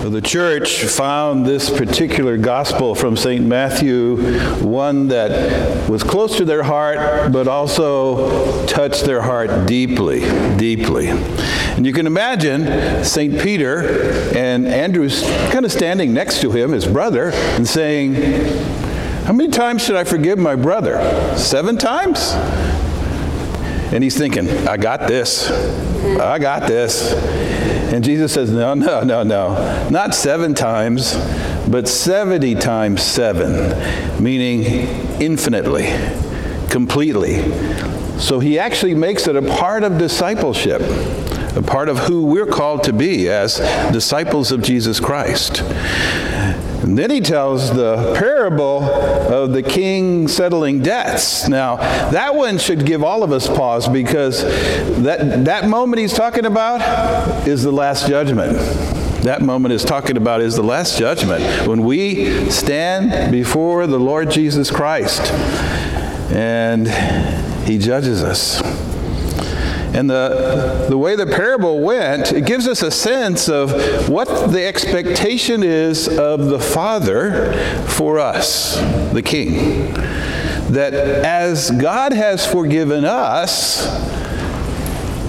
The church found this particular gospel from St. Matthew one that was close to their heart, but also touched their heart deeply, deeply. And you can imagine St. Peter and Andrew's kind of standing next to him, his brother, and saying, How many times should I forgive my brother? Seven times? And he's thinking, I got this. I got this. And Jesus says, No, no, no, no. Not seven times, but 70 times seven, meaning infinitely, completely. So he actually makes it a part of discipleship, a part of who we're called to be as disciples of Jesus Christ. And then he tells the parable of the king settling debts. Now, that one should give all of us pause because that, that moment he's talking about is the last judgment. That moment is talking about is the last judgment when we stand before the Lord Jesus Christ and he judges us. And the, the way the parable went, it gives us a sense of what the expectation is of the Father for us, the King. That as God has forgiven us,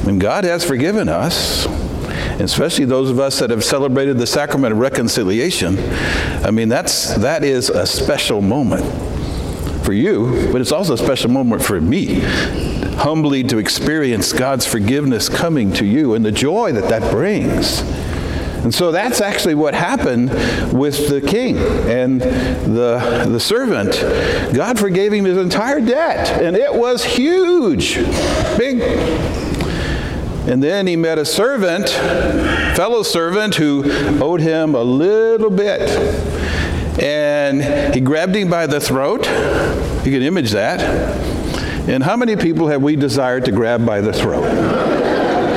when God has forgiven us, especially those of us that have celebrated the sacrament of reconciliation, I mean, that's, that is a special moment for you, but it's also a special moment for me humbly to experience God's forgiveness coming to you and the joy that that brings. And so that's actually what happened with the king and the, the servant. God forgave him his entire debt, and it was huge, big. And then he met a servant, fellow servant, who owed him a little bit. And he grabbed him by the throat. You can image that and how many people have we desired to grab by the throat?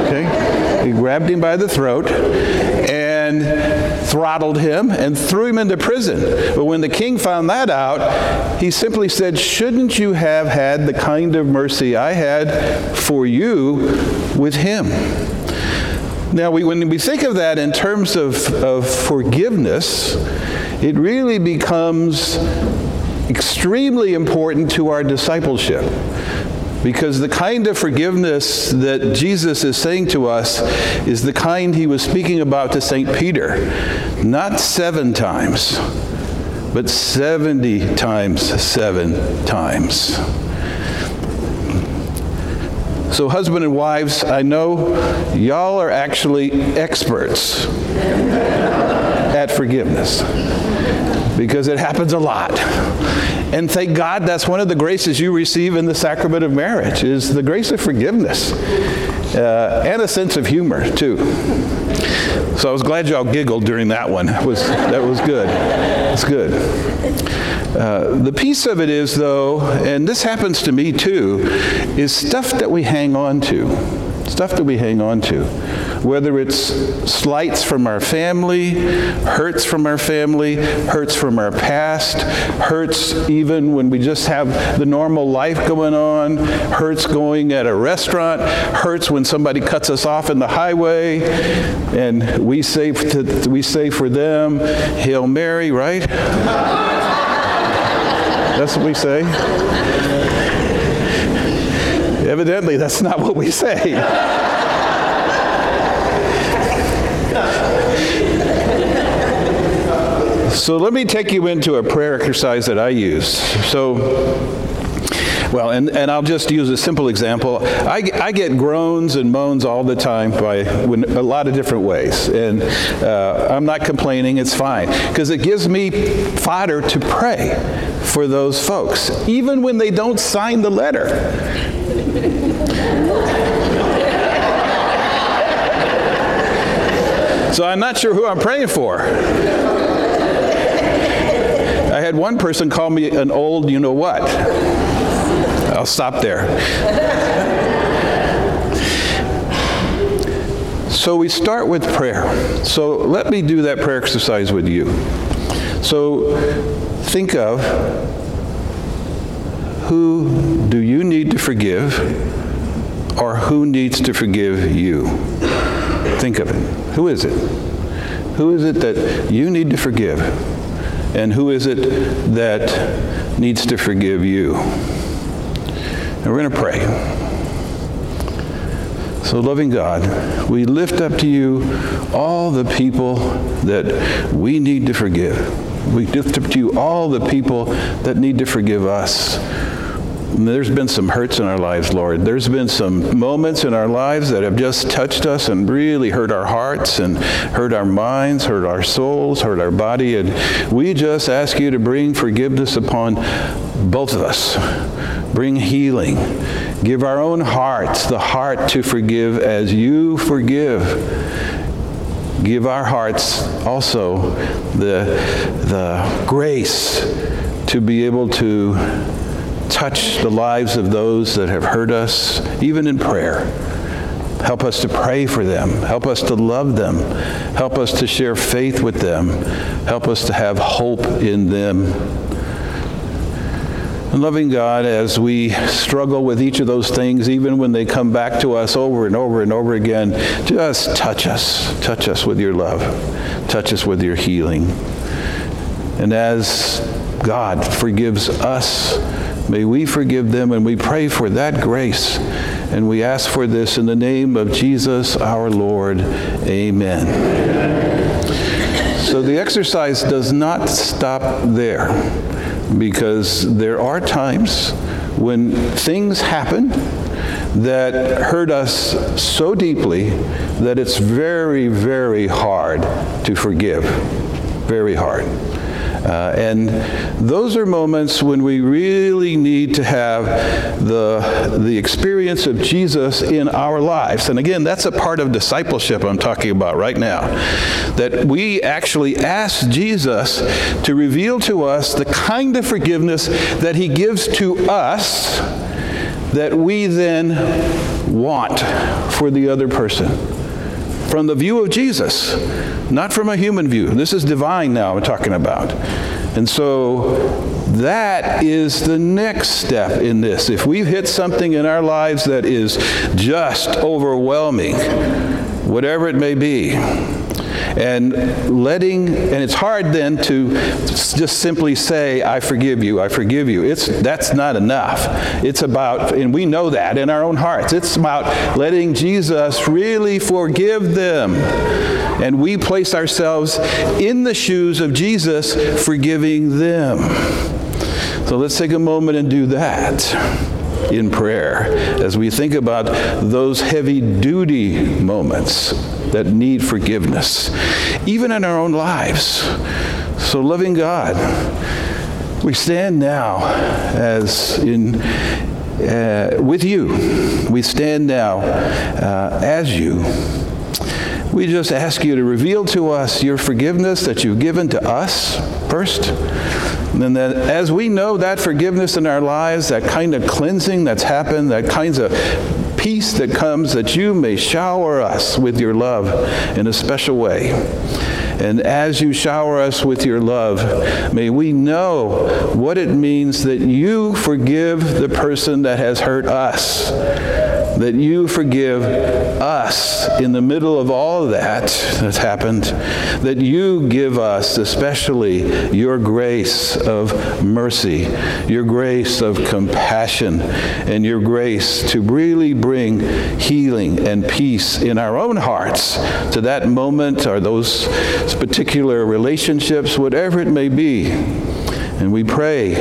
Okay? He grabbed him by the throat and throttled him and threw him into prison. But when the king found that out, he simply said, Shouldn't you have had the kind of mercy I had for you with him? Now, we, when we think of that in terms of, of forgiveness, it really becomes extremely important to our discipleship. Because the kind of forgiveness that Jesus is saying to us is the kind he was speaking about to St. Peter. Not seven times, but 70 times seven times. So, husband and wives, I know y'all are actually experts at forgiveness because it happens a lot. And thank God that's one of the graces you receive in the sacrament of marriage is the grace of forgiveness uh, and a sense of humor too. So I was glad y'all giggled during that one. That was, that was good. It's good. Uh, the piece of it is, though, and this happens to me too, is stuff that we hang on to. Stuff that we hang on to whether it's slights from our family, hurts from our family, hurts from our past, hurts even when we just have the normal life going on, hurts going at a restaurant, hurts when somebody cuts us off in the highway, and we say, to, we say for them, Hail Mary, right? That's what we say. Evidently, that's not what we say. So let me take you into a prayer exercise that I use. So, well, and, and I'll just use a simple example. I, I get groans and moans all the time by when, a lot of different ways. And uh, I'm not complaining, it's fine. Because it gives me fodder to pray for those folks, even when they don't sign the letter. So I'm not sure who I'm praying for. I had one person call me an old you know what. I'll stop there. So we start with prayer. So let me do that prayer exercise with you. So think of who do you need to forgive or who needs to forgive you? Think of it. Who is it? Who is it that you need to forgive? And who is it that needs to forgive you? And we're going to pray. So, loving God, we lift up to you all the people that we need to forgive. We lift up to you all the people that need to forgive us. There's been some hurts in our lives, Lord. There's been some moments in our lives that have just touched us and really hurt our hearts and hurt our minds, hurt our souls, hurt our body. And we just ask you to bring forgiveness upon both of us. Bring healing. Give our own hearts the heart to forgive as you forgive give our hearts also the, the grace to be able to touch the lives of those that have hurt us, even in prayer. Help us to pray for them. Help us to love them. Help us to share faith with them. Help us to have hope in them. And loving God, as we struggle with each of those things, even when they come back to us over and over and over again, just touch us. Touch us with your love. Touch us with your healing. And as God forgives us, May we forgive them, and we pray for that grace. And we ask for this in the name of Jesus our Lord. Amen. So the exercise does not stop there because there are times when things happen that hurt us so deeply that it's very, very hard to forgive. Very hard. Uh, and those are moments when we really need to have the, the experience of Jesus in our lives. And again, that's a part of discipleship I'm talking about right now. That we actually ask Jesus to reveal to us the kind of forgiveness that he gives to us that we then want for the other person from the view of Jesus, not from a human view. This is divine now I'm talking about. And so that is the next step in this. If we've hit something in our lives that is just overwhelming, whatever it may be, and letting and it's hard then to just simply say i forgive you i forgive you. It's that's not enough. It's about and we know that in our own hearts. It's about letting jesus really forgive them. And we place ourselves in the shoes of jesus forgiving them. So let's take a moment and do that in prayer as we think about those heavy duty moments that need forgiveness, even in our own lives. So, loving God, we stand now as in uh, with you. We stand now uh, as you. We just ask you to reveal to us your forgiveness that you've given to us first. And then as we know that forgiveness in our lives, that kind of cleansing that's happened, that kinds of peace that comes, that you may shower us with your love in a special way. And as you shower us with your love, may we know what it means that you forgive the person that has hurt us that you forgive us in the middle of all of that that's happened, that you give us especially your grace of mercy, your grace of compassion, and your grace to really bring healing and peace in our own hearts to that moment or those particular relationships, whatever it may be. And we pray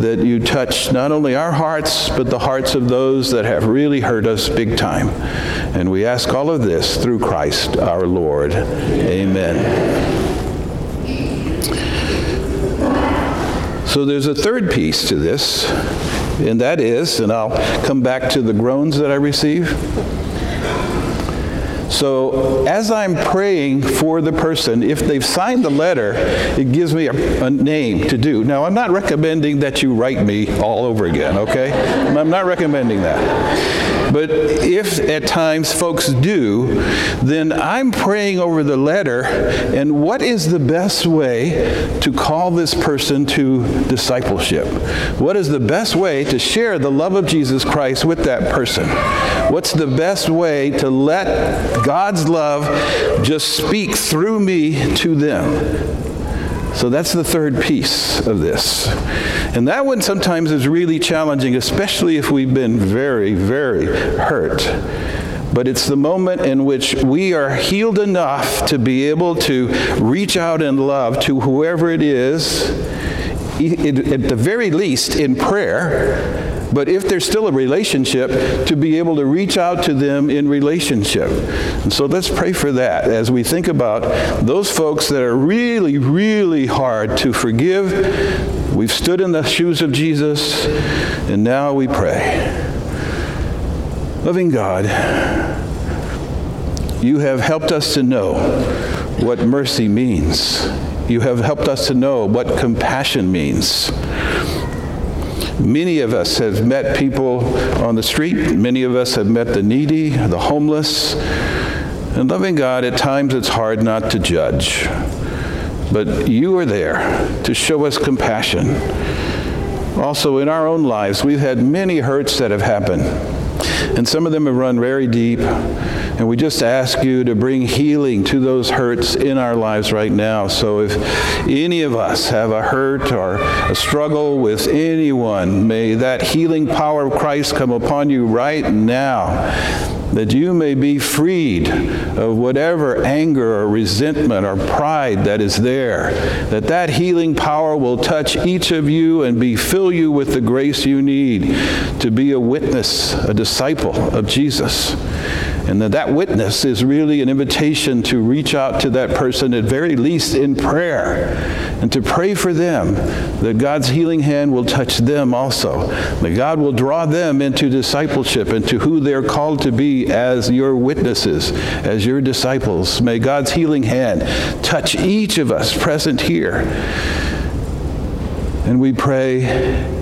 that you touch not only our hearts, but the hearts of those that have really hurt us big time. And we ask all of this through Christ our Lord. Amen. So there's a third piece to this, and that is, and I'll come back to the groans that I receive. So as I'm praying for the person, if they've signed the letter, it gives me a, a, name to do. Now, I'm not recommending that you write me all over again, okay? I'm not recommending that. But if at times folks do, then I'm praying over the letter and what is the best way to call this person to discipleship? What is the best way to share the love of Jesus Christ with that person? What's the best way to let God's love just speak through me to them? So that's the third piece of this. And that one sometimes is really challenging, especially if we've been very, very hurt. But it's the moment in which we are healed enough to be able to reach out in love to whoever it is, at the very least in prayer, but if there's still a relationship, to be able to reach out to them in relationship. And so let's pray for that as we think about those folks that are really, really hard to forgive. We've stood in the shoes of Jesus, and now we pray. Loving God, you have helped us to know what mercy means. You have helped us to know what compassion means. Many of us have met people on the street. Many of us have met the needy, the homeless. And loving God, at times it's hard not to judge. But you are there to show us compassion. Also, in our own lives, we've had many hurts that have happened. And some of them have run very deep. And we just ask you to bring healing to those hurts in our lives right now. So if any of us have a hurt or a struggle with anyone, may that healing power of Christ come upon you right now that you may be freed of whatever anger or resentment or pride that is there that that healing power will touch each of you and be fill you with the grace you need to be a witness a disciple of Jesus and that that witness is really an invitation to reach out to that person at very least in prayer and to pray for them that God's healing hand will touch them also. That God will draw them into discipleship and to who they're called to be as your witnesses, as your disciples. May God's healing hand touch each of us present here. And we pray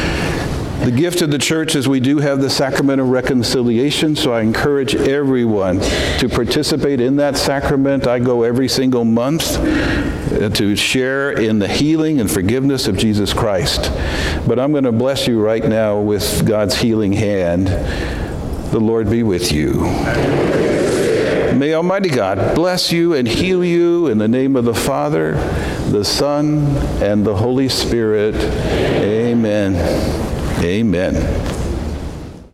The gift of the church is we do have the sacrament of reconciliation, so I encourage everyone to participate in that sacrament. I go every single month uh, to share in the healing and forgiveness of Jesus Christ. But I'm going to bless you right now with God's healing hand. The Lord be with you. May Almighty God bless you and heal you in the name of the Father, the Son, and the Holy Spirit. Amen. Amen.